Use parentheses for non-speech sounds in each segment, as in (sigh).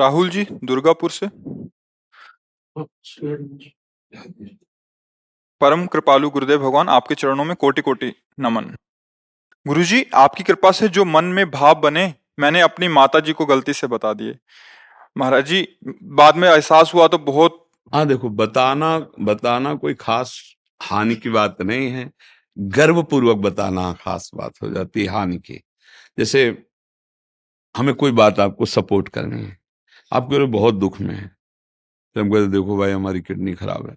राहुल जी, दुर्गापुर से। परम कृपालु गुरुदेव भगवान, आपके चरणों में कोटि कोटि नमन। गुरु जी आपकी कृपा से जो मन में भाव बने, मैंने अपनी माता जी को गलती से बता दिए। महाराज जी, बाद में एहसास हुआ तो बहुत हाँ देखो, बताना बताना कोई खास हानि की बात नहीं है। गर्वपूर्वक बताना खास बात हो जाती है हानि की। जैसे हमें कोई बात आपको सपोर्ट करनी है। आपके बहुत दुख में है। तो हम कहते, देखो भाई, हमारी किडनी खराब है।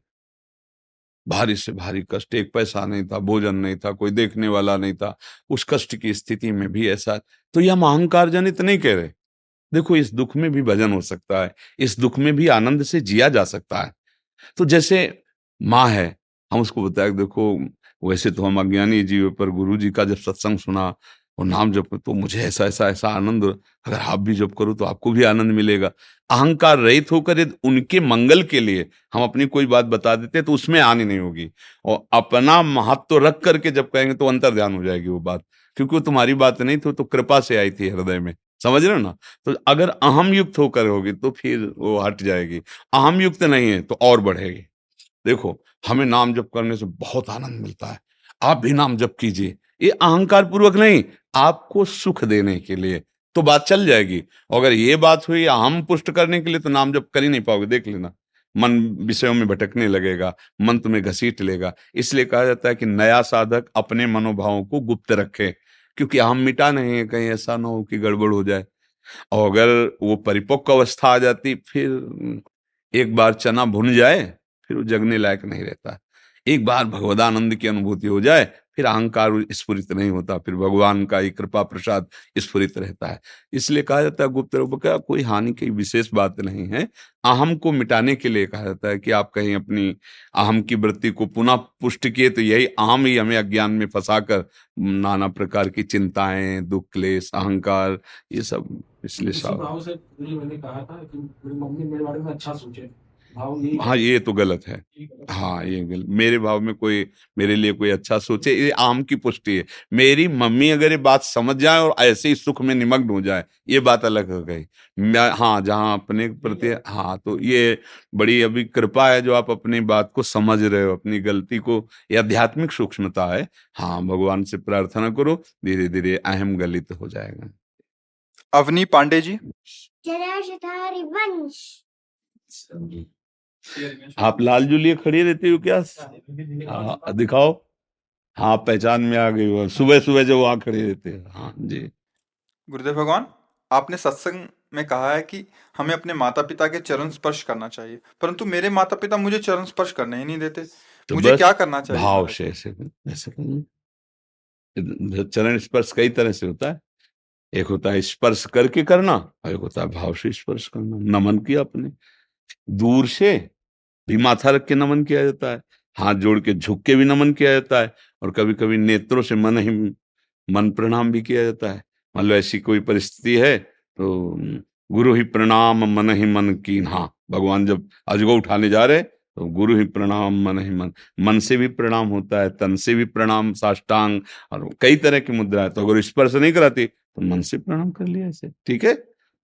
भारी से भारी कष्ट। एक पैसा नहीं था, भोजन नहीं था, कोई देखने वाला नहीं था। उस कष्ट की स्थिति में भी ऐसा तो यह हम अहंकार जनित नहीं कह रहे देखो, इस दुख में भी भजन हो सकता है। इस दुख में भी आनंद से जिया जा सकता है। तो जैसे माँ है, हम उसको बताया, देखो, वैसे तो हम अज्ञानी जीव पर गुरु जी का जब सत्संग सुना और नाम जप तो मुझे ऐसा ऐसा ऐसा आनंद, अगर आप भी जप करो तो आपको भी आनंद मिलेगा। अहंकार रहित होकर यदि उनके मंगल के लिए हम अपनी कोई बात बता देते तो उसमें आनी नहीं होगी। और अपना महत्व तो रख करके जब कहेंगे तो अंतर ध्यान हो जाएगी वो बात, क्योंकि वो तुम्हारी बात नहीं थी तो कृपा से आई थी हृदय में। समझ रहे हो ना? तो अगर अहम युक्त होकर होगी तो फिर वो हट जाएगी। अहम युक्त नहीं है तो और बढ़ेगी। देखो, हमें नाम जप करने से बहुत आनंद मिलता है। आप भी नाम जप कीजिए। ये अहंकार पूर्वक नहीं, आपको सुख देने के लिए। तो बात चल जाएगी। अगर ये बात हुई, हम पुष्ट करने के लिए तो नाम जब कर ही नहीं पाओगे, देख लेना। मन विषयों में भटकने लगेगा, मन तुम्हें घसीट लेगा। इसलिए कहा जाता है कि नया साधक अपने मनोभावों को गुप्त रखे, क्योंकि हम मिटा नहीं है, कहीं ऐसा ना हो कि गड़बड़ हो जाए। और अगर वो परिपक्व अवस्था आ जाती, फिर एक बार चना भुन जाए, फिर वो जगने लायक नहीं रहता। एक बार भगवदानंद की अनुभूति हो जाए फिर अहंकार स्फुरित नहीं होता फिर भगवान का ही कृपा प्रसाद स्फुरित रहता है। इसलिए कहा जाता है गुप्त रूप का कोई हानि की विशेष बात नहीं है। अहम को मिटाने के लिए कहा जाता है कि आप कहीं अपनी अहम की वृत्ति को पुनः पुष्ट किए तो यही अहम ही हमें अज्ञान में फंसाकर नाना प्रकार की चिंताएँ दुख क्लेश अहंकार ये सब इसलिए मैंने कहा था कि मेरी मम्मी मेरे बारे में अच्छा सोचे। हाँ ये तो गलत है। हाँ। ये गलत मेरे भाव में कोई मेरे लिए कोई अच्छा सोचे ये आम की पुष्टि है। मेरी मम्मी अगर ये बात समझ जाए और ऐसे ही सुख में निमग्न हो जाए ये बात अलग हो गई। हाँ जहाँ अपने प्रति हाँ। तो ये बड़ी अभी कृपा है जो आप अपनी बात को समझ रहे हो अपनी गलती को ये आध्यात्मिक सूक्ष्मता है। हाँ भगवान से प्रार्थना करो धीरे धीरे अहम गलित हो जाएगा। अवनी पांडे जी? आप लाल जुलिए खड़ी रहती हो क्या? हाँ दिखाओ। हाँ पहचान में आ गई हो। सुबह सुबह जो वहाँ खड़े रहते हैं। हाँ जी। गुरुदेव भगवान आपने सत्संग में कहा है कि हमें अपने माता पिता के चरण स्पर्श करना चाहिए। परंतु मेरे माता पिता मुझे चरण स्पर्श करने ही नहीं देते। तो मुझे क्या करना चाहिए? भाव से ऐसे ऐसे चरण स्पर्श कई तरह से होता है। एक होता है स्पर्श करके करना और एक होता है भाव से स्पर्श करना। नमन किया अपने। दूर से भी माथा रख के नमन किया जाता है, हाथ जोड़ के झुक के भी नमन किया जाता है और कभी कभी नेत्रों से मन ही मन प्रणाम भी किया जाता है। मान लो ऐसी कोई परिस्थिति है तो गुरु ही प्रणाम मन ही मन की हाँ भगवान जब अजगो उठाने जा रहे तो गुरु ही प्रणाम मन ही मन मन से भी प्रणाम होता है, तन से भी प्रणाम साष्टांग और कई तरह की मुद्रा है तो अगर स्पर्श नहीं कराती तो मन से प्रणाम कर लिया ऐसे, ठीक है?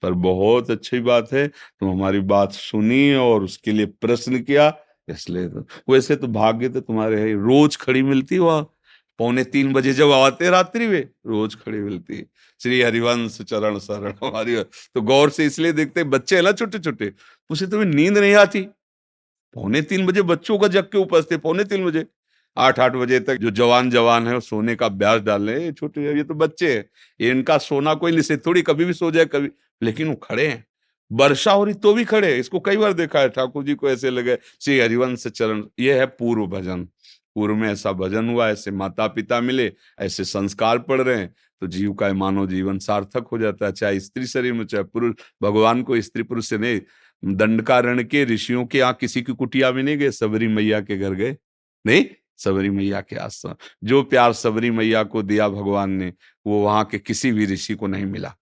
पर बहुत अच्छी बात है। तुम हमारी बात सुनी और उसके लिए प्रश्न किया, इसलिए तो वैसे तो भाग्य तो तुम्हारे है। रोज खड़ी मिलती वहाँ पौने तीन बजे जब आते रात्रि में, रोज खड़ी मिलती श्री हरिवंश चरण शरण हमारी। तो गौर से इसलिए देखते बच्चे है ना छोटे छोटे उसे तुम्हें नींद नहीं आती। पौने तीन बजे बच्चों का जग के उपस्थित थे पौने तीन बजे। आठ आठ बजे तक जो जवान जवान है, वो सोने का अभ्यास डाल रहे हैं छोटे, ये तो बच्चे हैं इनका सोना कोई निषेध थोड़ी कभी भी सो जाए, कभी लेकिन वो खड़े हैं। वर्षा हो रही तो भी खड़े इसको कई बार देखा है, ठाकुर जी को ऐसे लगे, श्री हरिवंश चरण, ये है पूर्व भजन। पूर्व में ऐसा भजन हुआ, ऐसे माता पिता मिले, ऐसे संस्कार पड़ रहे हैं। तो जीव का मानव जीवन सार्थक हो जाता है, चाहे स्त्री शरीर में, चाहे पुरुष। भगवान को स्त्री पुरुष से नहीं दंडकारण के ऋषियों के यहाँ किसी की कुटिया में नहीं गए सबरी मैया के घर गए। नहीं? सबरी मैया के आश्रम। जो प्यार सबरी मैया को दिया भगवान ने, वो वहाँ के किसी भी ऋषि को नहीं मिला।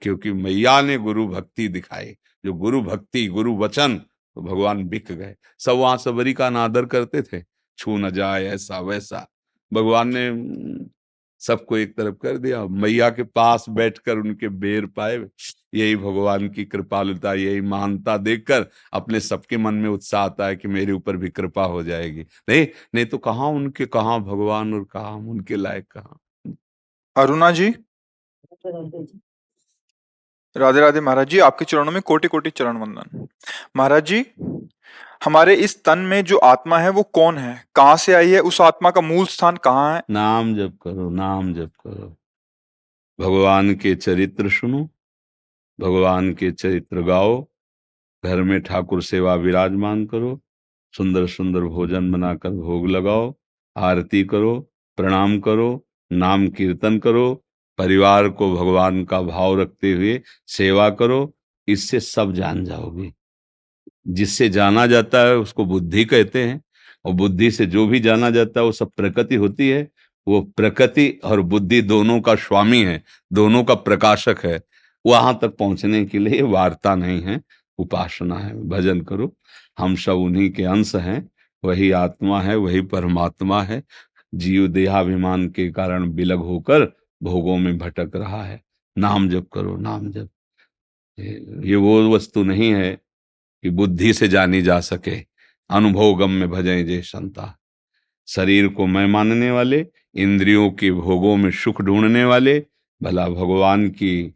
क्योंकि मैया ने गुरु भक्ति दिखाई। जो गुरु भक्ति, गुरु वचन तो भगवान बिक गए। सब वहाँ सबरी का अनादर करते थे। छू न जाए ऐसा वैसा। भगवान ने सबको एक तरफ़ कर दिया। मैया के पास बैठकर उनके बेर पाए। यही भगवान की कृपालुता, यही महानता देखकर अपने सबके मन में उत्साह आता है कि मेरे ऊपर भी कृपा हो जाएगी। नहीं नहीं तो कहा उनके, कहा भगवान और कहा उनके लायक, कहा? अरुणा जी? राधे राधे महाराज जी, आपके चरणों में कोटि कोटि चरण वंदन। महाराज जी? हमारे इस तन में जो आत्मा है वो कौन है? कहाँ से आई है? उस आत्मा का मूल स्थान कहाँ है? नाम जप करो, नाम जप करो। भगवान के चरित्र सुनो, भगवान के चरित्र गाओ, घर में ठाकुर सेवा विराजमान करो, सुंदर सुंदर भोजन बनाकर भोग लगाओ, आरती करो, प्रणाम करो, नाम कीर्तन करो, परिवार को भगवान का भाव रखते हुए सेवा करो, इससे सब जान जाओगे। जिससे जाना जाता है, उसको बुद्धि कहते हैं और बुद्धि से जो भी जाना जाता है, वो सब प्रकृति होती है। वो प्रकृति और बुद्धि दोनों का स्वामी है, दोनों का प्रकाशक है। वहाँ तक पहुँचने के लिए वार्ता नहीं है, उपासना है, भजन करो। हम सब उन्हीं के अंश हैं, वही आत्मा है, वही परमात्मा है। जीव देहाभिमान के कारण बिलग होकर भोगों में भटक रहा है। नाम जप करो, नाम जप। ये वो वस्तु नहीं है कि बुद्धि से जानी जा सके। अनुभव गम में भजे जे संता। शरीर को मैं मानने वाले, इंद्रियों के भोगों में सुख ढूँढने वाले, भला भगवान की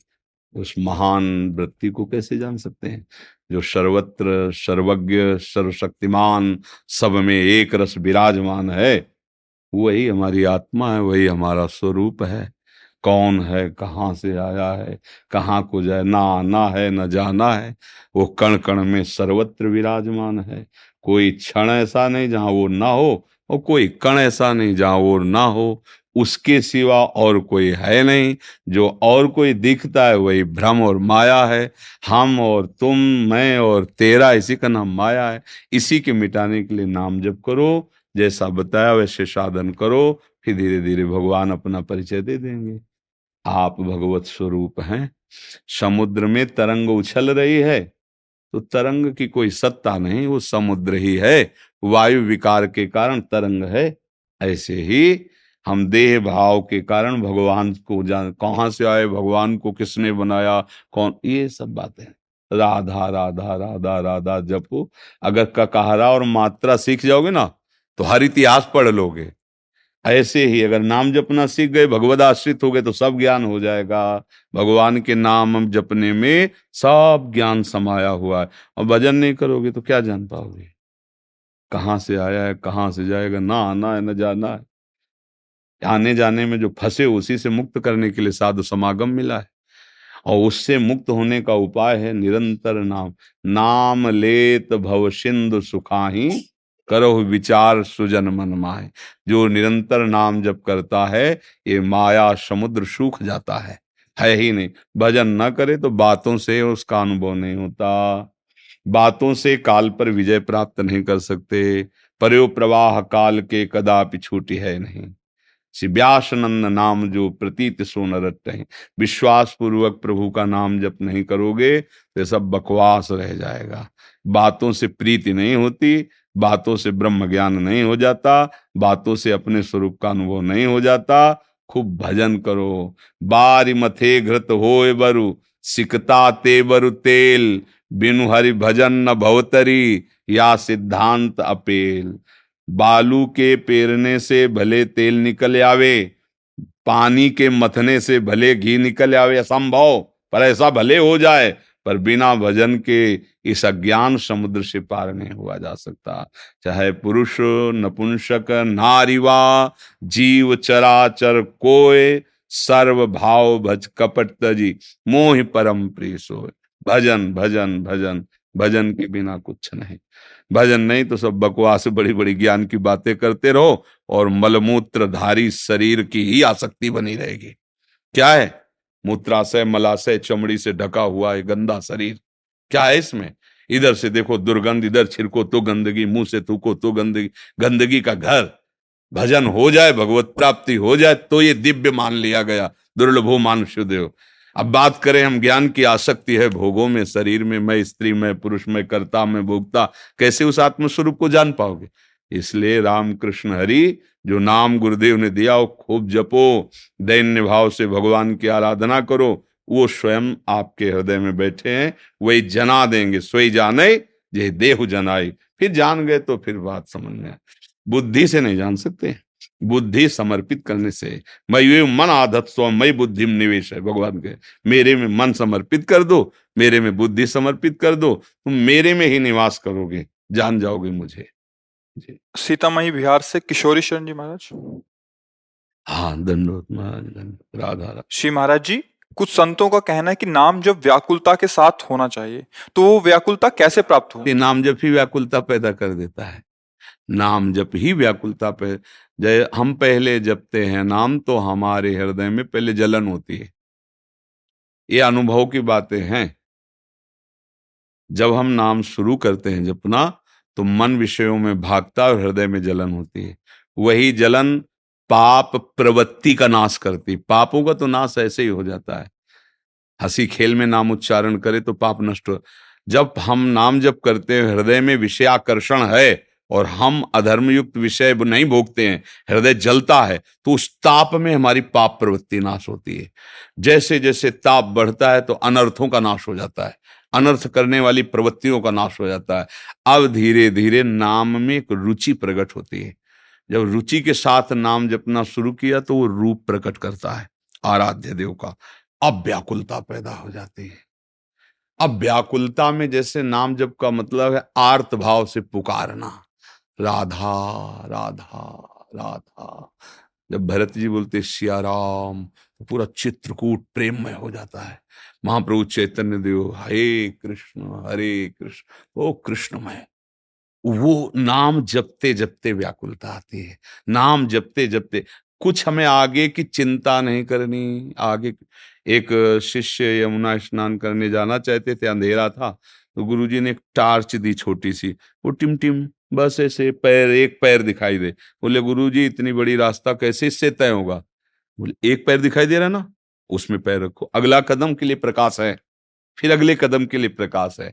उस महान वृत्ति को कैसे जान सकते हैं? जो सर्वत्र सर्वज्ञ, सर्वशक्तिमान, सब में एक रस विराजमान है, वही हमारी आत्मा है, वही हमारा स्वरूप है। कौन है, कहाँ से आया है, कहाँ को जाए, ना आना है, न जाना है, वो कण कण में सर्वत्र विराजमान है। कोई क्षण ऐसा नहीं जहाँ वो ना हो और कोई कण ऐसा नहीं जहाँ वो ना हो। उसके सिवा और कोई है नहीं। जो और कोई दिखता है वही भ्रम और माया है। हम और तुम, मैं और तेरा, इसी का नाम माया है। इसी के मिटाने के लिए नाम जप करो। जैसा बताया वैसे साधन करो। फिर धीरे धीरे भगवान अपना परिचय दे देंगे। आप भगवत स्वरूप हैं। समुद्र में तरंग उछल रही है। तो तरंग की कोई सत्ता नहीं, वो समुद्र ही है। वायु विकार के कारण तरंग है। ऐसे ही हम देह भाव के कारण भगवान को जान, कहाँ से आए, भगवान को किसने बनाया, कौन, ये सब बातें राधा राधा राधा राधा, जपो। अगर ककहरा और मात्रा सीख जाओगे ना तो हर इतिहास पढ़ लोगे। ऐसे ही अगर नाम जपना सीख गए, भगवद आश्रित हो गए तो सब ज्ञान हो जाएगा। भगवान के नाम जपने में सब ज्ञान समाया हुआ है। और भजन नहीं करोगे तो क्या जान पाओगे? कहाँ से आया है, कहाँ से जाएगा? ना आना है, न जाना है। आने जाने में जो फंसे, उसी से मुक्त करने के लिए साधु समागम मिला है। और उससे मुक्त होने का उपाय है निरंतर नाम। नाम लेत भव सिंधु सुखाही। करो विचार सुजन मन माए जो निरंतर नाम जप करता है, ये माया समुद्र सूख जाता है। है ही नहीं। भजन न करे तो बातों से उसका अनुभव नहीं होता। बातों से काल पर विजय प्राप्त नहीं कर सकते। परयो प्रवाह काल के कदापि छूटी है नहीं। व्यासनंद नाम जो प्रतीत सोन रट है विश्वास पूर्वक प्रभु का नाम जप नहीं करोगे तो सब बकवास रह जाएगा। बातों से प्रीति नहीं होती, बातों से ब्रह्म ज्ञान नहीं हो जाता, बातों से अपने स्वरूप का अनुभव नहीं हो जाता, खूब भजन करो। बारी मथे घृत हो बरु, सिकता ते बरु तेल, बिनु हरि भजन न भवतरी, या सिद्धांत अपेल। बालू के पेरने से भले तेल निकल आवे, पानी के मथने से भले घी निकल आवे, असंभव, पर ऐसा भले हो जाए, पर बिना भजन के इस अज्ञान समुद्र से पार नहीं हुआ जा सकता। चाहे पुरुष, नपुंसक, नारिवा, जीव चराचर कोय सर्व भाव भज कपट तजी, मोह परम प्रिय सो भजन भजन भजन भजन के बिना कुछ नहीं। भजन नहीं तो सब बकवास बड़ी बड़ी ज्ञान की बातें करते रहो और मलमूत्र धारी शरीर की ही आसक्ति बनी रहेगी। क्या है? मूत्राशय, मलाशय, चमड़ी से ढका हुआ है गंदा शरीर। क्या है इसमें? इधर से देखो दुर्गंध, इधर छिड़को तो गंदगी, मुँह से थूको तो गंदगी गंदगी का घर। भजन हो जाए, भगवत प्राप्ति हो जाए तो ये दिव्य मान लिया गया। दुर्लभो मानुष्यदेव अब बात करें हम ज्ञान की आसक्ति है भोगों में, शरीर में, मैं स्त्री, में पुरुष, में कर्ता, में भोगता कैसे उस आत्मस्वरूप को जान पाओगे? इसलिए राम कृष्ण हरि, जो नाम गुरुदेव ने दिया वो खूब जपो, दैन्य भाव से भगवान की आराधना करो, वो स्वयं आपके हृदय में बैठे हैं, वही जना देंगे, सोई जाने जे देह जनाई। फिर जान गए तो फिर बात समझ में बुद्धि से नहीं जान सकते। बुद्धि समर्पित करने से मैं ये मन आदत सो मई बुद्धि निवेश है। भगवान के मेरे में मन समर्पित कर दो मेरे में बुद्धि समर्पित कर दो तुम मेरे में ही निवास करोगे जान जाओगे मुझे। सीतामढ़ी बिहार से किशोरी शरण जी महाराज। हाँ दंडोत महाराज राधा राधा। श्री महाराज जी कुछ संतों का कहना है कि नाम जब व्याकुलता के साथ होना चाहिए तो वो व्याकुलता कैसे प्राप्त हो नाम जब ही व्याकुलता पैदा कर देता है नाम जब ही व्याकुलता पे जय हम पहले जपते हैं, नाम तो हमारे हृदय में पहले जलन होती है। ये अनुभव की बातें हैं। जब हम नाम शुरू करते हैं जपना तो मन विषयों में भागता और हृदय में जलन होती है। वही जलन पाप प्रवृत्ति का नाश करती पापों का तो नाश ऐसे ही हो जाता है। हँसी खेल में नाम उच्चारण करे तो पाप नष्ट हो, जब हम नाम जप करते हैं, हृदय में विषयाकर्षण है और हम अधर्मयुक्त विषय नहीं भोगते हैं, हृदय जलता है तो उस ताप में हमारी पाप प्रवृत्ति नाश होती है। जैसे जैसे ताप बढ़ता है तो अनर्थों का नाश हो जाता है, अनर्थ करने वाली प्रवृत्तियों का नाश हो जाता है। अब धीरे धीरे नाम में एक रुचि प्रकट होती है। जब रुचि के साथ नाम जपना शुरू किया तो वो रूप प्रकट करता है, आराध्य देव का। अब व्याकुलता पैदा हो जाती है। अब व्याकुलता में जैसे नाम जप का मतलब है आर्त भाव से पुकारना। राधा राधा राधा। जब भरत जी बोलते सियाराम तो पूरा चित्रकूट प्रेममय हो जाता है। महाप्रभु चैतन्य देव, हरे कृष्ण हरे कृष्ण ओ कृष्णमय। वो नाम जपते जपते व्याकुलता आती है। नाम जपते जपते कुछ हमें आगे की चिंता नहीं करनी। आगे एक शिष्य यमुना स्नान करने जाना चाहते थे, अंधेरा था तो गुरुजी ने एक टार्च दी छोटी सी, वो टिम टिम बस ऐसे पैर, एक पैर दिखाई दे। बोले गुरु जी इतनी बड़ी रास्ता कैसे इससे तय होगा? बोले, एक पैर दिखाई दे रहा ना, उसमें पैर रखो। अगला कदम के लिए प्रकाश है, फिर अगले कदम के लिए प्रकाश है।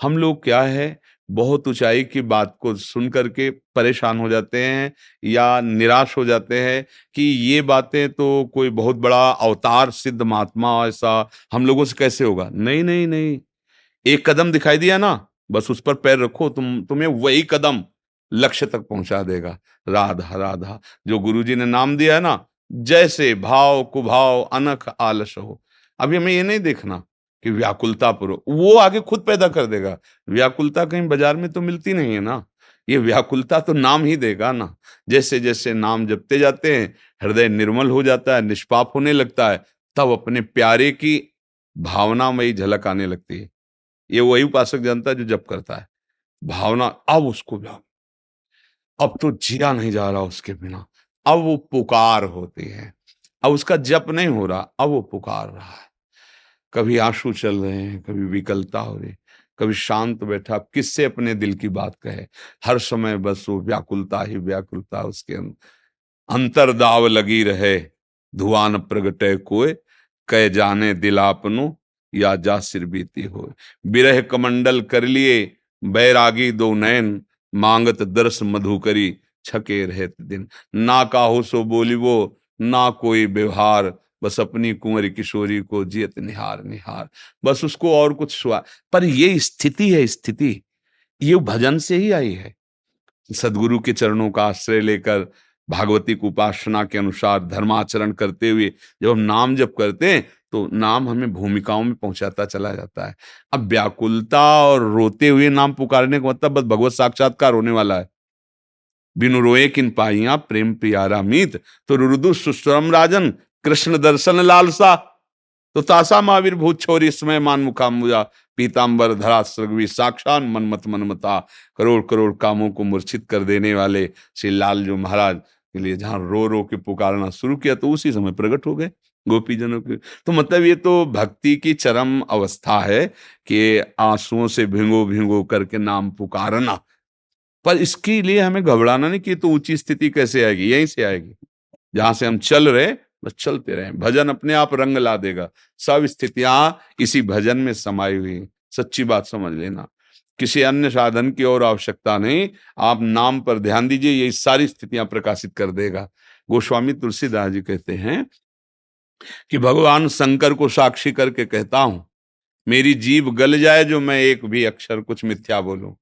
हम लोग क्या है, बहुत ऊंचाई की बात को सुन करके परेशान हो जाते हैं या निराश हो जाते हैं कि ये बातें तो कोई बहुत बड़ा अवतार सिद्ध महात्मा ऐसा हम लोगों से कैसे होगा? नहीं नहीं नहीं, एक कदम दिखाई दिया ना बस उस पर पैर रखो, तुम, तुम्हें वही कदम लक्ष्य तक पहुँचा देगा। राधा राधा, जो गुरुजी ने नाम दिया है ना, जैसे भाव, कुभाव, अनख, आलस हो। अभी हमें ये नहीं देखना कि व्याकुलता पूर्व वो आगे खुद पैदा कर देगा। व्याकुलता कहीं बाज़ार में तो मिलती नहीं है ना। ये व्याकुलता तो नाम ही देगा ना। जैसे जैसे नाम जपते जाते हैं, हृदय निर्मल हो जाता है, निष्पाप होने लगता है, तब अपने प्यारे की भावनामयी झलक आने लगती है। ये वही उपासक जानता है जो जप करता है। भावना अब उसको अब तो जिया नहीं जा रहा उसके बिना। अब वो पुकार होती है। अब उसका जप नहीं हो रहा, अब वो पुकार रहा है। कभी आँसू चल रहे हैं, कभी विकलता हो रही कभी शांत बैठा किससे अपने दिल की बात कहे? हर समय बस वो व्याकुलता ही व्याकुलता उसके अंतरदाव लगी रहे। धुआन प्रगटे कोय कह जाने दिलापनो या जा सिर बीती हो। बिरह कमंडल कर लिए, बैरागी दो नयन, मांगत दर्श मधु करी, छके रहते दिन। ना काहो सो बोली वो ना कोई व्यवहार, बस अपनी कुंवरी किशोरी को जियत निहार निहार। बस उसको और कुछ सुहा पर ये स्थिति है, स्थिति। ये भजन से ही आई है। सदगुरु के चरणों का आश्रय लेकर, भागवती की उपासना के अनुसार धर्माचरण करते हुए, जब हम नाम जप करते हैं तो नाम हमें भूमिकाओं में पहुंचाता चला जाता है। अब व्याकुलता और रोते हुए नाम पुकारने का मतलब बस भगवत साक्षात्कार होने वाला है। बिनु रोए किन पाइया, प्रेम प्यारा मीत तो रुदु सुस्वरम राजन, कृष्ण दर्शन लालसा। तो तासा महावीर भूत छोरी समय मान मुखा मुजा पीताम्बर धरा सृगवी साक्षान मनमत मनमता करोड़ करोड़ कामों को मूर्छित कर देने वाले श्री लाल जो महाराज के लिए जहाँ रो रो के पुकारना शुरू किया तो उसी समय प्रकट हो गए। गोपीजनों के। तो मतलब ये तो भक्ति की चरम अवस्था है कि आंसुओं से भिंगो भिंगो करके नाम पुकारना। पर इसके लिए हमें घबराना नहीं कि तो ऊँची स्थिति कैसे आएगी? यहीं से आएगी। जहाँ से हम चल रहे बस चलते रहे। भजन अपने आप रंग ला देगा। सब स्थितियाँ इसी भजन में समाई हुई सच्ची बात समझ लेना। किसी अन्य साधन की और आवश्यकता नहीं। आप नाम पर ध्यान दीजिए, ये सारी स्थितियाँ प्रकाशित कर देगा। गोस्वामी तुलसीदास जी कहते हैं कि भगवान शंकर को साक्षी करके कहता हूँ, मेरी जीव गल जाए जो मैं एक भी अक्षर कुछ मिथ्या बोलूँ।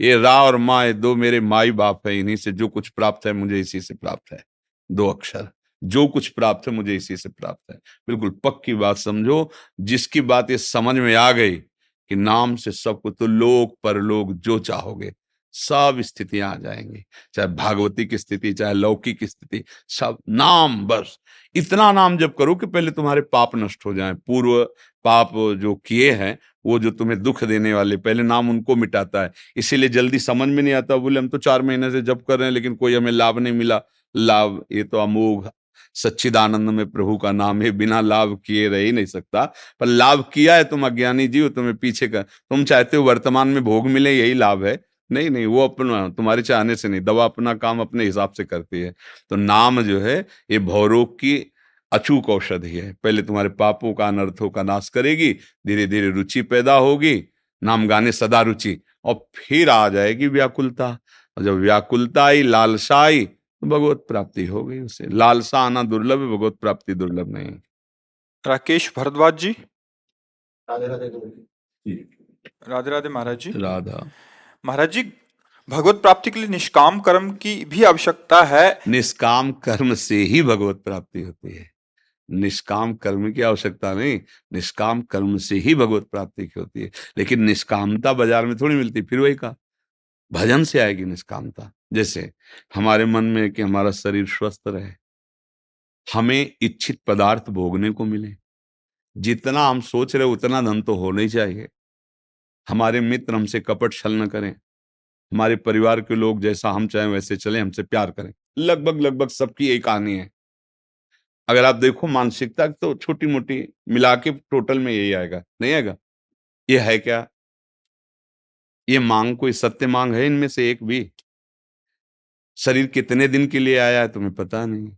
ये रा और माँ, ये दो मेरे माई बाप है, इन्हीं से जो कुछ प्राप्त है मुझे इसी से प्राप्त है। दो अक्षर, जो कुछ प्राप्त है मुझे इसी से प्राप्त है। बिल्कुल पक्की बात समझो, जिसकी बात ये समझ में आ गई कि नाम से सब कुछ तो लोक परलोक जो चाहोगे। सब स्थितियाँ आ जाएँगी, चाहे भागवती की स्थिति, चाहे लौकिक स्थिति, सब नाम बस। इतना नाम जब करो कि पहले तुम्हारे पाप नष्ट हो जाएँ। पूर्व पाप जो किए हैं, वो जो तुम्हें दुख देने वाले, पहले नाम उनको मिटाता है। इसीलिए जल्दी समझ में नहीं आता, बोले, हम तो चार महीने से जब कर रहे हैं, लेकिन कोई हमें लाभ नहीं मिला। लाभ, ये तो अमोघ, सच्चिदानंद में प्रभु का नाम है, बिना लाभ किए रह ही नहीं सकता। पर लाभ किया है तुम अज्ञानी जीव तुम्हें पीछे कर, तुम चाहते हो वर्तमान में भोग मिले, यही लाभ है। नहीं नहीं वो अपना तुम्हारे चाहने से नहीं दवा अपना काम अपने हिसाब से करती है। तो नाम जो है ये भौरोग की अचूक औषधि है। पहले तुम्हारे पापों का अनर्थों का नाश करेगी धीरे धीरे रुचि पैदा होगी नाम गाने सदा रुचि और फिर आ जाएगी व्याकुलता। और जब व्याकुलता आई लालसा आई तो भगवत प्राप्ति हो गई उसे। लालसा आना दुर्लभ है भगवत प्राप्ति दुर्लभ नहीं। राकेश भरद्वाज जी? राधे राधे राधे राधे महाराज जी। राधा। महाराज जी, भगवत प्राप्ति के लिए निष्काम कर्म की भी आवश्यकता है। निष्काम कर्म से ही भगवत प्राप्ति होती है। निष्काम कर्म की आवश्यकता नहीं, निष्काम कर्म से ही भगवत प्राप्ति की होती है। लेकिन निष्कामता बाज़ार में थोड़ी मिलती, फिर वही का। भजन से आएगी निष्कामता। जैसे हमारे मन में कि हमारा शरीर स्वस्थ रहे, हमें इच्छित पदार्थ भोगने को मिले। जितना हम सोच रहे उतना धन तो होना ही चाहिए। हमारे मित्र हमसे कपट छल न करें। हमारे परिवार के लोग जैसा हम चाहें वैसे चले, हमसे प्यार करें। लगभग लगभग सबकी एक कहानी है। अगर आप देखो मानसिकता तो छोटी मोटी मिला के टोटल में यही आएगा। नहीं आएगा? ये है क्या? ये मांग, कोई सत्य मांग है इनमें से एक भी? शरीर कितने दिन के लिए आया है तुम्हें पता नहीं।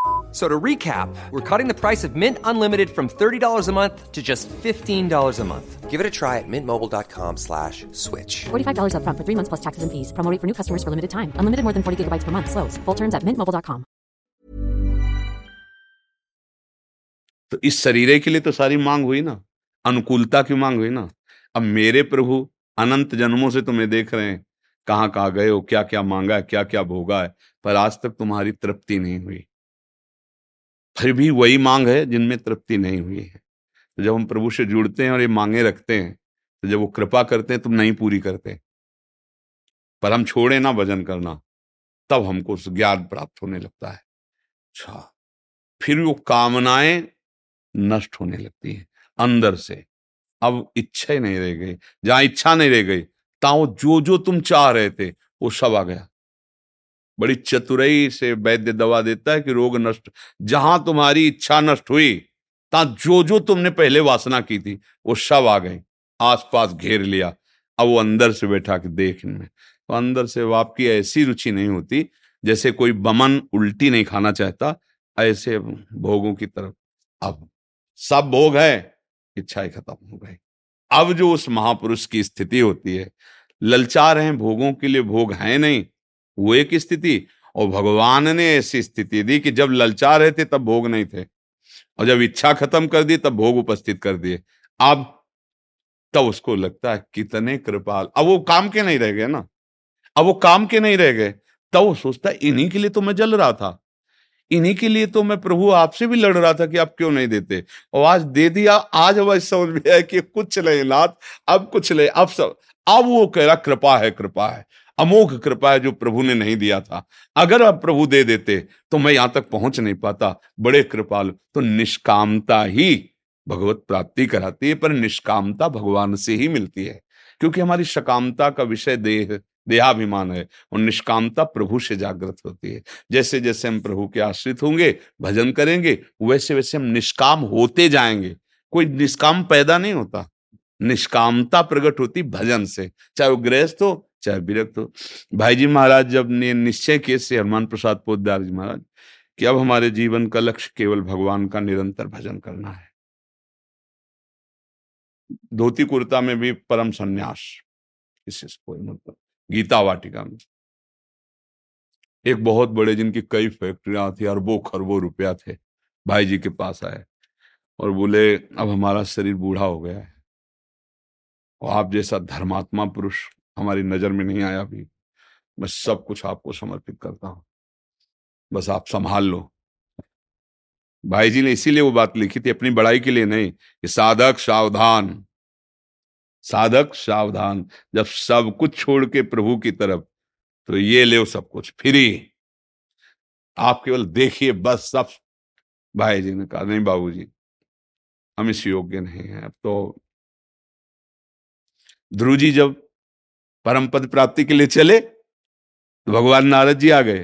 So to recap, we're cutting the price of Mint Unlimited from $30 a month to just $15 a month. Give it a try at mintmobile.com slash switch. $45 upfront for three months plus taxes and fees. Promo for new customers for limited time. Unlimited more than 40 gigabytes per month. Slows. Full terms at mintmobile.com. तो इस शरीर के लिए तो सारी मांग हुई ना अनुकूलता की मांग हुई ना अब मेरे प्रभु अनंत जन्मों से तुम्हें देख रहे हैं कहाँ कहाँ गए हो क्या क्या मांगा है क्या क्या भोगा है पर आज तक तुम्हारी तृप्ति नहीं हुई फिर भी वही मांग है जिनमें तृप्ति नहीं हुई है। तो जब हम प्रभु से जुड़ते हैं और ये मांगे रखते हैं तो जब वो कृपा करते हैं तुम नहीं पूरी करते पर हम छोड़े ना भजन करना, तब हमको उस ज्ञान प्राप्त होने लगता है। अच्छा फिर वो कामनाएँ नष्ट होने लगती हैं अंदर से। अब इच्छा ही नहीं रह गई, जहाँ इच्छा नहीं रह गई ताओ जो जो तुम चाह रहे थे, वो सब आ गया। बड़ी चतुराई से वैद्य दवा देता है कि रोग नष्ट, जहाँ तुम्हारी इच्छा नष्ट हुई, ता जो जो तुमने पहले वासना की थी, वो सब आ गए आसपास घेर लिया, अब वो अंदर से बैठा के देख में तो अंदर से वो आपकी ऐसी रुचि नहीं होती, जैसे कोई बमन उल्टी नहीं खाना चाहता, ऐसे भोगों की तरफ़। अब सब भोग है, इच्छाएँ खत्म हो गई। अब जो उस महापुरुष की स्थिति होती है, ललचा रहे भोगों के लिए भोग है नहीं वो एक स्थिति और भगवान ने ऐसी स्थिति दी कि जब ललचा रहे थे तब भोग नहीं थे। और जब इच्छा खत्म कर दी तब भोग उपस्थित कर दिए। अब तब उसको लगता है कितने कृपाल। अब वो काम के नहीं रह गए ना। अब वो काम के नहीं रह गए। तब वो सोचता है, इन्हीं के लिए तो मैं जल रहा था। इन्हीं के लिए तो मैं प्रभु आपसे भी लड़ रहा था कि आप क्यों नहीं देते? और आज दे दिया, आज अब समझ में आया कि कुछ नहीं, नाथ, अब कुछ नहीं, अब सब, अब वो कह रहा, कृपा है कृपा है। अमोघ कृपा है जो प्रभु ने नहीं दिया था। अगर अब प्रभु दे देते तो मैं यहाँ तक पहुँच नहीं पाता। बड़े कृपालु तो निष्कामता ही भगवत प्राप्ति कराती है, पर निष्कामता भगवान से ही मिलती है। क्योंकि हमारी सकामता का विषय देह, देहाभिमान है, और निष्कामता प्रभु से जागृत होती है। जैसे जैसे हम प्रभु के आश्रित होंगे, भजन करेंगे, वैसे वैसे हम निष्काम होते जाएँगे। कोई निष्काम पैदा नहीं होता। निष्कामता प्रकट होती भजन से, चाहे वो गृहस्थ हो चाहे विरक्त हो। भाई जी महाराज, जब ने निश्चय किए से हनुमान प्रसाद पोदार जी महाराज, कि अब हमारे जीवन का लक्ष्य केवल भगवान का निरंतर भजन करना है। धोती कुर्ता में भी परम संन्यास। कोई मतलब। गीता वाटिका में। एक बहुत बड़े जिनकी कई फैक्ट्रियाँ थी, अरबों खरबों रुपया थे, भाई जी के पास आए और बोले, अब हमारा शरीर बूढ़ा हो गया है। और आप जैसा धर्मात्मा पुरुष हमारी नज़र में नहीं आया अभी मैं सब कुछ आपको समर्पित करता हूँ। बस आप संभाल लो। भाई जी ने इसीलिए वो बात लिखी थी अपनी बड़ाई के लिए नहीं, कि साधक सावधान। साधक सावधान, जब सब कुछ छोड़ के प्रभु की तरफ़ तो ये ले सब कुछ फ्री। आप केवल देखिए बस सब। भाई जी ने कहा, नहीं बाबूजी, हम इस योग्य नहीं है। अब तो ध्रुव जी जब परम पद प्राप्ति के लिए चले तो भगवान नारद जी आ गए।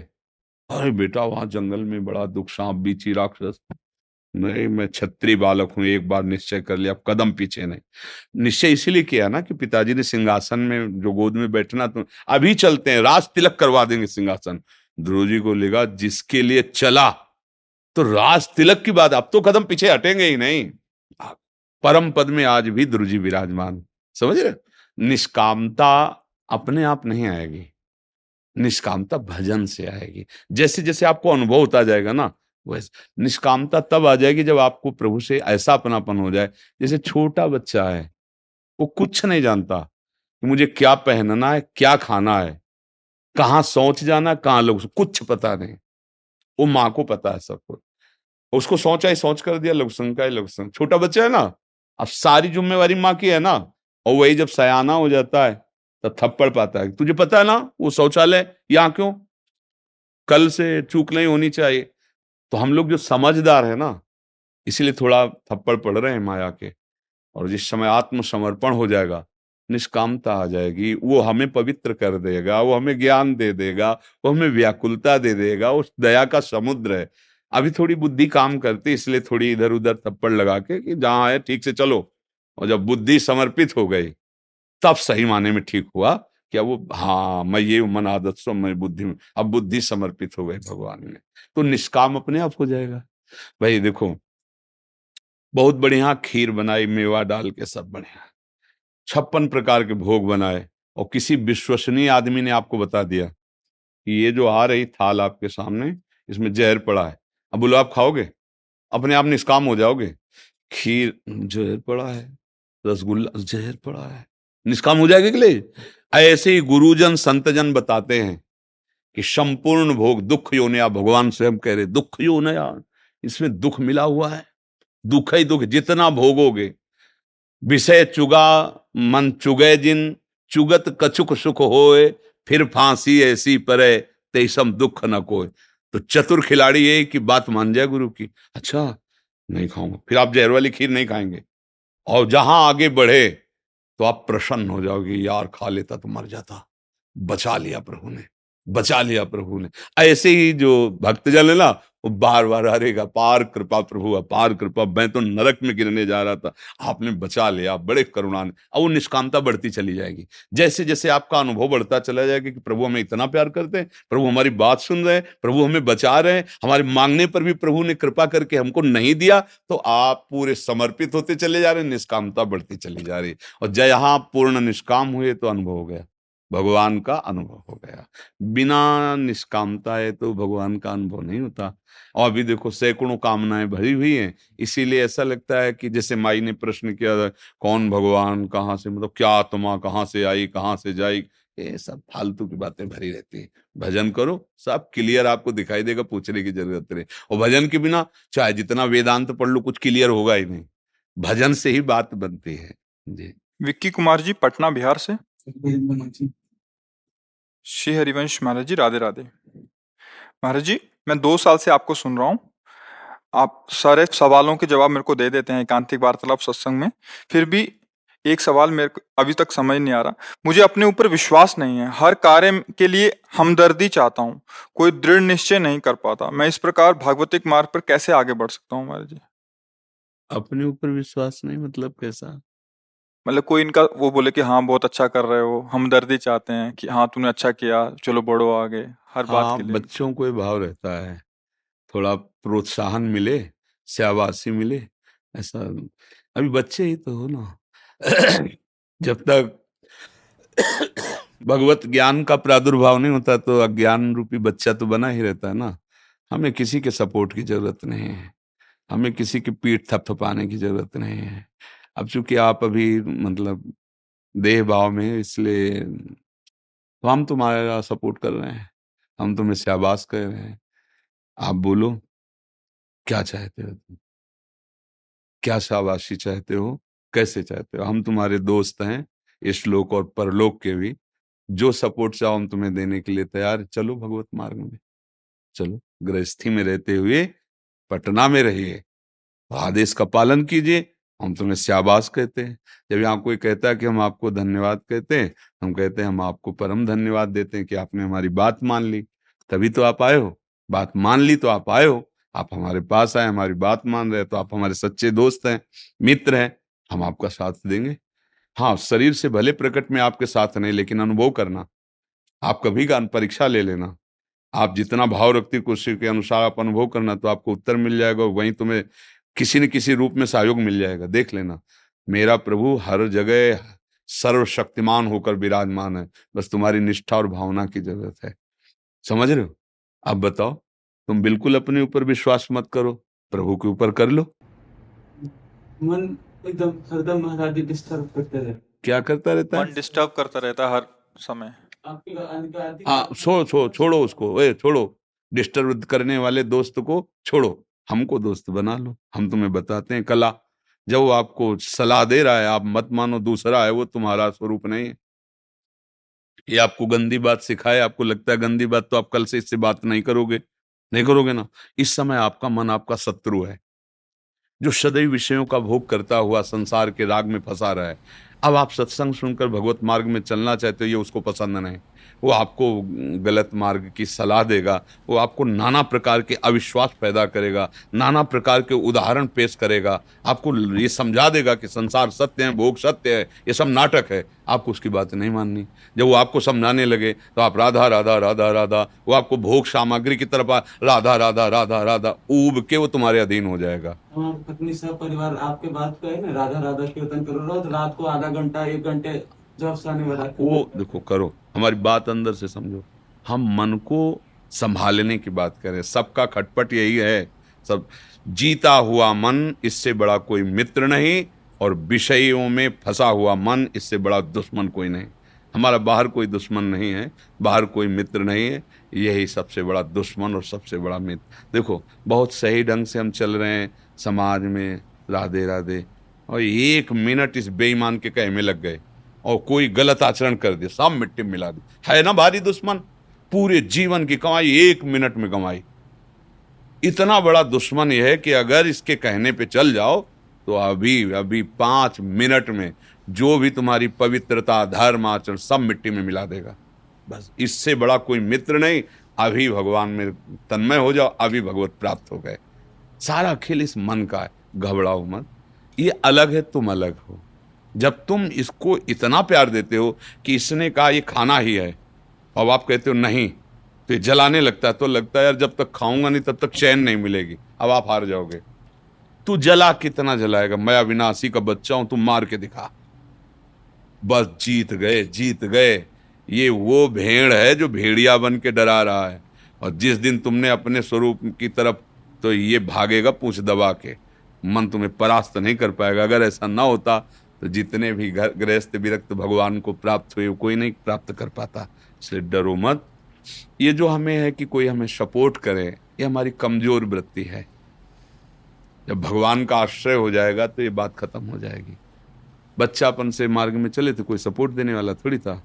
अरे बेटा, वहाँ जंगल में बड़ा दुख, सांप, बीची, राक्षस। नहीं, मैं छत्री बालक हूँ, एक बार निश्चय कर लिया, अब कदम पीछे नहीं। निश्चय इसीलिए किया ना कि पिताजी ने सिंहासन में, जो गोद में बैठना तो अभी चलते हैं राज तिलक करवा देंगे सिंहासन। ध्रुव जी को लेगा, जिसके लिए चला तो राज तिलक की बात, अब तो कदम पीछे हटेंगे ही नहीं। परम पद में आज भी ध्रुव जी विराजमान। समझ रहे निष्कामता अपने आप नहीं आएगी। निष्कामता भजन से आएगी। जैसे जैसे आपको अनुभव होता जाएगा ना, वैसे, निष्कामता तब आ जाएगी जब आपको प्रभु से ऐसा अपनापन हो जाए, जैसे छोटा बच्चा है, वो कुछ नहीं जानता कि मुझे क्या पहनना है, क्या खाना है, कहाँ सोच जाना है कहाँ लोग, कुछ पता नहीं। वो माँ को पता है सब कुछ। उसको सोचा ही सोच कर दिया लघुसंग का लघुसंग छोटा बच्चा है ना, अब सारी जिम्मेवारी माँ की है ना, और वही जब सयाना हो जाता है तब थप्पड़ पाता है। तुझे पता है ना, वो शौचालय, यहाँ क्यों? कल से चूक नहीं होनी चाहिए। तो हम लोग जो समझदार है ना, इसीलिए थोड़ा थप्पड़ पड़ रहे हैं माया के। और जिस समय आत्मसमर्पण हो जाएगा, निष्कामता आ जाएगी, वो हमें पवित्र कर देगा, वो हमें ज्ञान दे देगा, वो हमें व्याकुलता दे देगा, उस दया का समुद्र है। अभी थोड़ी बुद्धि काम करती इसलिए थोड़ी इधर उधर थप्पड़ लगा के कि जहाँ है, ठीक से चलो। और जब बुद्धि समर्पित हो गई तब सही माने में ठीक हुआ क्या वो हाँ मैं ये मन आदत सो, मैं बुद्धि में, अब बुद्धि समर्पित हो गई भगवान में। तो निष्काम अपने आप हो जाएगा। भाई देखो, बहुत बढ़िया खीर बनाई, मेवा डाल के सब बढ़िया। छप्पन प्रकार के भोग बनाए और किसी विश्वसनीय आदमी ने आपको बता दिया कि ये जो आ रही थाल आपके सामने, इसमें जहर पड़ा है। अब बोलो, आप खाओगे? अपने आप निष्काम हो जाओगे? खीर, जहर पड़ा है, रसगुल्ला, जहर पड़ा है। निष्काम हो जाएगा कि ले ऐसे ही गुरुजन, संतजन बताते हैं कि संपूर्ण भोग दुख योनया भगवान स्वयं कह रहे, दुख योनया इसमें दुख मिला हुआ है। दुख ही दुख, जितना भोगोगे। विषय चुगा, मन चुगे जिन, चुगत कछुक सुख होए, फिर फांसी ऐसी परे तेसम दुख न कोय तो चतुर खिलाड़ी ये कि बात मान जाए गुरु की अच्छा नहीं खाऊँगा। फिर आप जहर वाली खीर नहीं खाएँगे। और जहाँ आगे बढ़े तो आप प्रसन्न हो जाओगे, यार खा लेता तो मर जाता। बचा लिया प्रभु ने, बचा लिया प्रभु ने। ऐसे ही जो भक्तजन है ना वो बार बार हरेगा पार कृपा प्रभु, अपार कृपा। मैं तो नरक में गिरने जा रहा था। आपने बचा लिया बड़े करुणा ने अब वो निष्कामता बढ़ती चली जाएगी। जैसे जैसे आपका अनुभव बढ़ता चला जाएगा कि प्रभु हमें इतना प्यार करते हैं, प्रभु हमारी बात सुन रहे हैं, प्रभु हमें बचा रहे हैं, हमारे मांगने पर भी प्रभु ने कृपा करके हमको नहीं दिया तो आप पूरे समर्पित होते चले जा रहे हैं, निष्कामता बढ़ती चली जा रही और जय यहाँ पूर्ण निष्काम हुए तो अनुभव हो गया। भगवान का अनुभव हो गया। बिना निष्कामता है तो भगवान का अनुभव नहीं होता। और अभी देखो, सैकड़ों कामनाएँ भरी हुई हैं, इसीलिए ऐसा लगता है कि जैसे माई ने प्रश्न किया कौन भगवान, कहाँ से मतलब क्या आत्मा, कहाँ से आई, कहाँ से जाई? ये सब फालतू की बातें भरी रहती है। भजन करो, सब क्लियर आपको दिखाई देगा, पूछने की ज़रूरत नहीं। और भजन के बिना चाहे जितना वेदांत पढ़ लो, कुछ क्लियर होगा ही नहीं। भजन से ही बात बनती है। जी। विक्की कुमार जी, पटना, बिहार से? श्री हरिवंश महाराज जी, राधे राधे। महाराज जी, मैं दो साल से आपको सुन रहा हूँ। आप सारे सवालों के जवाब मेरे को दे देते हैं एकांतिक वार्तालाप सत्संग में। फिर भी एक सवाल मेरे को अभी तक समझ नहीं आ रहा। मुझे अपने ऊपर विश्वास नहीं है। हर कार्य के लिए हमदर्दी चाहता हूँ। कोई दृढ़ निश्चय नहीं कर पाता। मैं इस प्रकार भागवतिक मार्ग पर कैसे आगे बढ़ सकता हूँ, महाराज जी? अपने ऊपर विश्वास नहीं मतलब कैसा? मतलब कोई इनका वो बोले कि हाँ बहुत अच्छा कर रहे हो हमदर्दी चाहते हैं कि हाँ तूने अच्छा किया चलो बढ़ो आगे हर हाँ, बात के लिए। बच्चों को भाव रहता है थोड़ा प्रोत्साहन मिले शाबाशी मिले ऐसा। अभी बच्चे ही तो हो ना। (coughs) जब तक भगवत ज्ञान का प्रादुर्भाव नहीं होता तो अज्ञान रूपी बच्चा तो बना ही रहता है ना। हमें किसी के सपोर्ट की ज़रूरत नहीं है हमें किसी की पीठ थपथपाने की ज़रूरत नहीं है। अब चूँकि आप अभी मतलब देह भाव में इसलिए तो हम तुम्हारा सपोर्ट कर रहे हैं। हम तुम्हें शाबाश कर रहे हैं। आप बोलो, क्या चाहते हो तुम? क्या शाबाशी चाहते हो? कैसे चाहते हो? हम तुम्हारे दोस्त हैं इस लोक और परलोक के भी। जो सपोर्ट चाहो हम तुम्हें देने के लिए तैयार। चलो भगवत मार्ग में। चलो, गृहस्थी में रहते हुए पटना में रहिए। आदेश का पालन कीजिए। हम तुम्हें शाबाश कहते हैं। जब यहाँ कोई कहता है कि हम आपको धन्यवाद कहते हैं हम कहते हैं, हम आपको परम धन्यवाद देते हैं कि आपने हमारी बात मान ली। तभी तो आप आए हो। बात मान ली तो आप आए हो। आप हमारे पास आए, हमारी बात मान रहे तो आप हमारे सच्चे दोस्त हैं, मित्र हैं। हम आपका साथ देंगे। हाँ शरीर से भले प्रकट में आपके साथ नहीं, लेकिन अनुभव करना। आप कभी का परीक्षा ले लेना। आप जितना भाव रखती कुर्सी के अनुसार आप अनुभव करना तो आपको उत्तर मिल जाएगा वहीं तुम्हें किसी न किसी रूप में सहयोग मिल जाएगा। देख लेना मेरा प्रभु हर जगह सर्वशक्तिमान होकर विराजमान है। बस तुम्हारी निष्ठा और भावना की ज़रूरत है। समझ रहे हो? अब बताओ तुम बिल्कुल अपने ऊपर विश्वास मत करो। प्रभु के ऊपर कर लो। मन एकदम हरदम महाराज डिस्टर्ब करते रहे क्या करता रहता मन है डिस्टर्ब करता रहता हर समय। हाँ। छो छो छोड़ो उसको। ए छोड़ो। डिस्टर्ब करने वाले दोस्त को छोड़ो। हमको दोस्त बना लो, हम तुम्हें बताते हैं। कला, जब वो आपको सलाह दे रहा है, आप मत मानो दूसरा है, वो तुम्हारा स्वरूप नहीं है। ये आपको गंदी बात सिखाए, आपको लगता है गंदी बात तो आप कल से इससे बात नहीं करोगे। नहीं करोगे ना? इस समय आपका मन आपका शत्रु है, जो सदैव विषयों का भोग करता हुआ संसार के राग में फंसा रहा है। अब आप सत्संग सुनकर भगवत मार्ग में चलना चाहते हो, ये उसको पसंद नहीं। वो आपको गलत मार्ग की सलाह देगा, वो आपको नाना प्रकार के अविश्वास पैदा करेगा, नाना प्रकार के उदाहरण पेश करेगा। आपको ये समझा देगा कि संसार सत्य है, भोग सत्य है, ये सब नाटक है। आपको उसकी बात नहीं माननी। जब वो आपको समझाने लगे तो आप राधा राधा राधा राधा, वो आपको भोग सामग्री की तरफ़ राधा राधा राधा राधा, ऊब के वो तुम्हारे अधीन हो जाएगा। पत्नी सब परिवार आपके बात पे है ना? राधा राधा कीर्तन करो। रात को आधा घंटा, एक घंटे वाला वो देखो करो। हमारी बात अंदर से समझो। हम मन को संभालने की बात करें। सबका खटपट यही है। सब जीता हुआ मन इससे बड़ा कोई मित्र नहीं और विषयों में फंसा हुआ मन इससे बड़ा दुश्मन कोई नहीं। हमारा बाहर कोई दुश्मन नहीं है बाहर कोई मित्र नहीं है। यही सबसे बड़ा दुश्मन और सबसे बड़ा मित्र। देखो बहुत सही ढंग से हम चल रहे हैं समाज में। राधे राधे। और एक मिनट इस बेईमान के कहे में लग गए। और कोई गलत आचरण कर दिया सब मिट्टी में मिला दी। है ना भारी दुश्मन? पूरे जीवन की कमाई एक मिनट में कमाई। इतना बड़ा दुश्मन यह है कि अगर इसके कहने पे चल जाओ तो अभी अभी पाँच मिनट में जो भी तुम्हारी पवित्रता, धर्म, आचरण, सब मिट्टी में मिला देगा। बस इससे बड़ा कोई मित्र नहीं। अभी भगवान में तन्मय हो जाओ, अभी भगवत प्राप्त हो गए। सारा खेल इस मन का है। घबराओ मत। ये अलग है, तुम अलग हो। जब तुम इसको इतना प्यार देते हो कि इसने कहा, ये खाना ही है। और आप कहते हो, नहीं। तो ये जलाने लगता है तो लगता है, यार, जब तक खाऊँगा नहीं, तब तक चैन नहीं मिलेगी। अब आप हार जाओगे। तू जला कितना जलाएगा? मैं अविनाशी का बच्चा हूँ, तू मार के दिखा। बस जीत गए जीत गए। ये वो भेड़ है जो भेड़िया बन के डरा रहा है। और जिस दिन तुमने अपने स्वरूप की तरफ़ तो ये भागेगा पूछ दबा के। मन तुम्हें परास्त नहीं कर पाएगा। अगर ऐसा ना होता तो जितने भी घर गृहस्थ विरक्त भगवान को प्राप्त हुए कोई नहीं प्राप्त कर पाता। इसलिए डरो मत। ये जो हमें है कि कोई हमें सपोर्ट करे, ये हमारी कमज़ोर वृत्ति है। जब भगवान का आश्रय हो जाएगा तो ये बात खत्म हो जाएगी। बच्चापन से मार्ग में चले थे कोई सपोर्ट देने वाला थोड़ी था।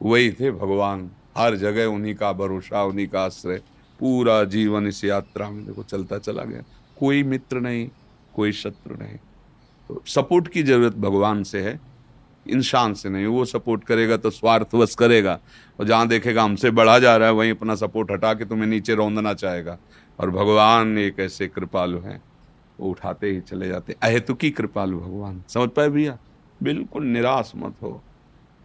वही थे भगवान। हर जगह उन्हीं का भरोसा, उन्हीं का आश्रय। पूरा जीवन इस यात्रा में देखो, चलता चला गया। कोई मित्र नहीं, कोई शत्रु नहीं। तो सपोर्ट की ज़रूरत भगवान से है, इंसान से नहीं। वो सपोर्ट करेगा तो स्वार्थवश करेगा और जहाँ देखेगा हमसे बढ़ा जा रहा है, वहीं अपना सपोर्ट हटा के तुम्हें नीचे रौंदना चाहेगा। और भगवान एक ऐसे कृपालु हैं, वो उठाते ही चले जाते अहेतुकी कृपालु भगवान। समझ पाए भैया? बिल्कुल निराश मत हो।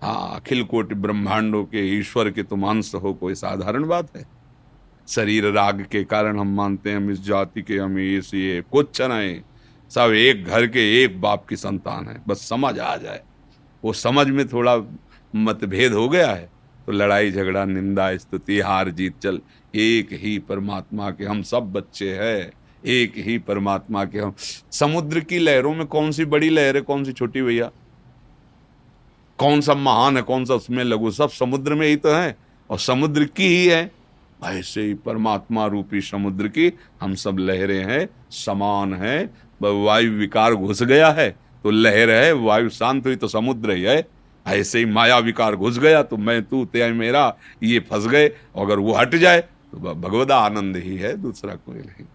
हाँ अखिल कोटि ब्रह्मांडों के ईश्वर के तुम अंश हो, कोई साधारण बात है? शरीर राग के कारण हम मानते हैं, हम इस जाति के, हम इस ये, कुछ नहीं। सब एक घर के एक बाप की संतान है। बस समझ आ जाए। वो समझ में थोड़ा मतभेद हो गया है तो लड़ाई झगड़ा, निंदा, स्तुति, हार जीत, चल, एक ही परमात्मा के हम सब बच्चे हैं। एक ही परमात्मा के हम। समुद्र की लहरों में कौन सी बड़ी लहर है, कौन सी छोटी भैया? कौन सा महान है, कौन सा उसमें लघु? सब समुद्र में ही तो है, और समुद्र की ही है। ऐसे ही परमात्मा रूपी समुद्र की हम सब लहरें हैं, समान है वायु विकार घुस गया है तो लहर है, वायु शांत हुई तो समुद्र ही है। ऐसे ही माया विकार घुस गया तो मैं, तू, ते, मेरा, ये फंस गए अगर वो हट जाए तो भगवदा आनंद ही है, दूसरा कोई नहीं।